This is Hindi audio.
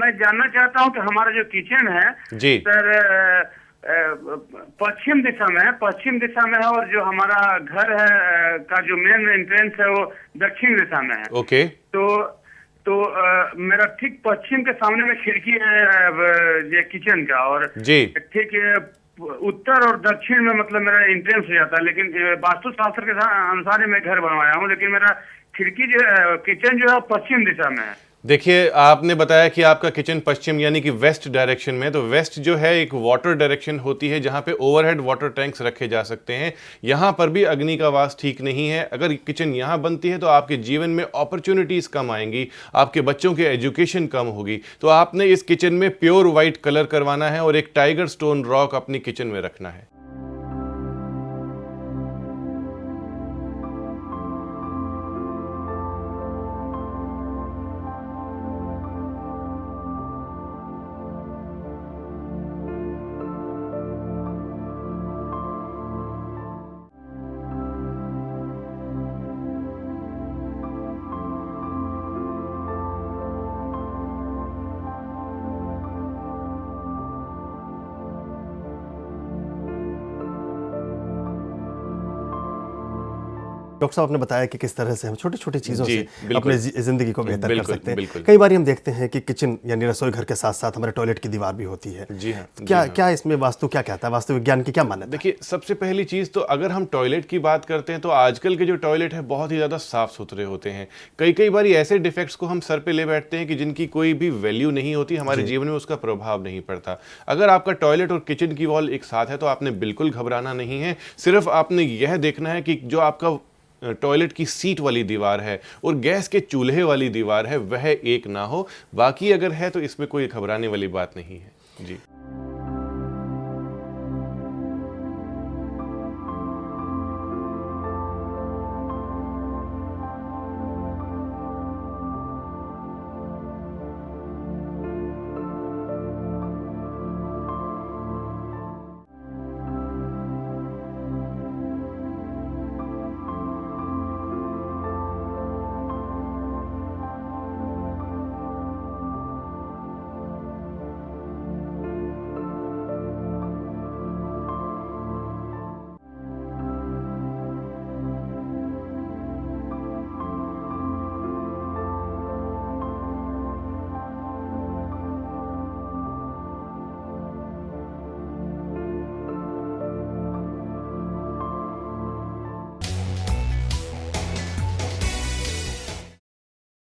मैं जानना चाहता हूँ कि हमारा जो किचन है जी। सर पश्चिम दिशा में है पश्चिम दिशा में है और जो हमारा घर है का जो मेन एंट्रेंस है वो दक्षिण दिशा में है। ओके। तो तो अ, मेरा ठीक पश्चिम के सामने में खिड़की है ये किचन का और जी। ठीक उत्तर और दक्षिण में मतलब मेरा इंट्रेंस हो जाता है लेकिन वास्तुशास्त्र के अनुसार ही मैं घर बनवाया हूँ लेकिन मेरा खिड़की जो है किचन जो है पश्चिम दिशा में है। देखिए, आपने बताया कि आपका किचन पश्चिम, यानी कि वेस्ट डायरेक्शन में तो वेस्ट जो है, एक वाटर डायरेक्शन होती है, जहाँ पे ओवरहेड वाटर टैंक्स रखे जा सकते हैं। यहाँ पर भी अग्नि का वास ठीक नहीं है। अगर किचन यहाँ बनती है तो आपके जीवन में अपॉर्चुनिटीज़ कम आएँगी, आपके बच्चों की एजुकेशन कम होगी। तो आपने इस किचन में प्योर वाइट कलर करवाना है और एक टाइगर स्टोन रॉक अपनी किचन में रखना है। डॉक्टर साहब आपने बताया कि किस तरह से हम छोटी छोटी चीज़ों से अपने ज़िंदगी को बेहतर कर सकते हैं। कई बार हम देखते हैं कि किचन यानी रसोई घर के साथ साथ हमारे टॉयलेट की दीवार भी होती है। जी हाँ, तो क्या हाँ। क्या इसमें वास्तु क्या कहता है? वास्तु विज्ञान की क्या मान्यता? देखिए सबसे पहली चीज़ तो अगर हम टॉयलेट की बात करते हैं तो आजकल के जो टॉयलेट है बहुत ही ज़्यादा साफ़ सुथरे होते हैं। कई कई बार ऐसे डिफेक्ट्स को हम सर पे ले बैठते हैं कि जिनकी कोई भी वैल्यू नहीं होती हमारे जीवन में उसका प्रभाव नहीं पड़ता। अगर आपका टॉयलेट और किचन की वॉल एक साथ है तो आपने बिल्कुल घबराना नहीं है। सिर्फ़ आपने यह देखना है कि जो आपका टॉयलेट की सीट वाली दीवार है और गैस के चूल्हे वाली दीवार है, वह एक ना हो। बाकी अगर है तो इसमें कोई घबराने वाली बात नहीं है। जी।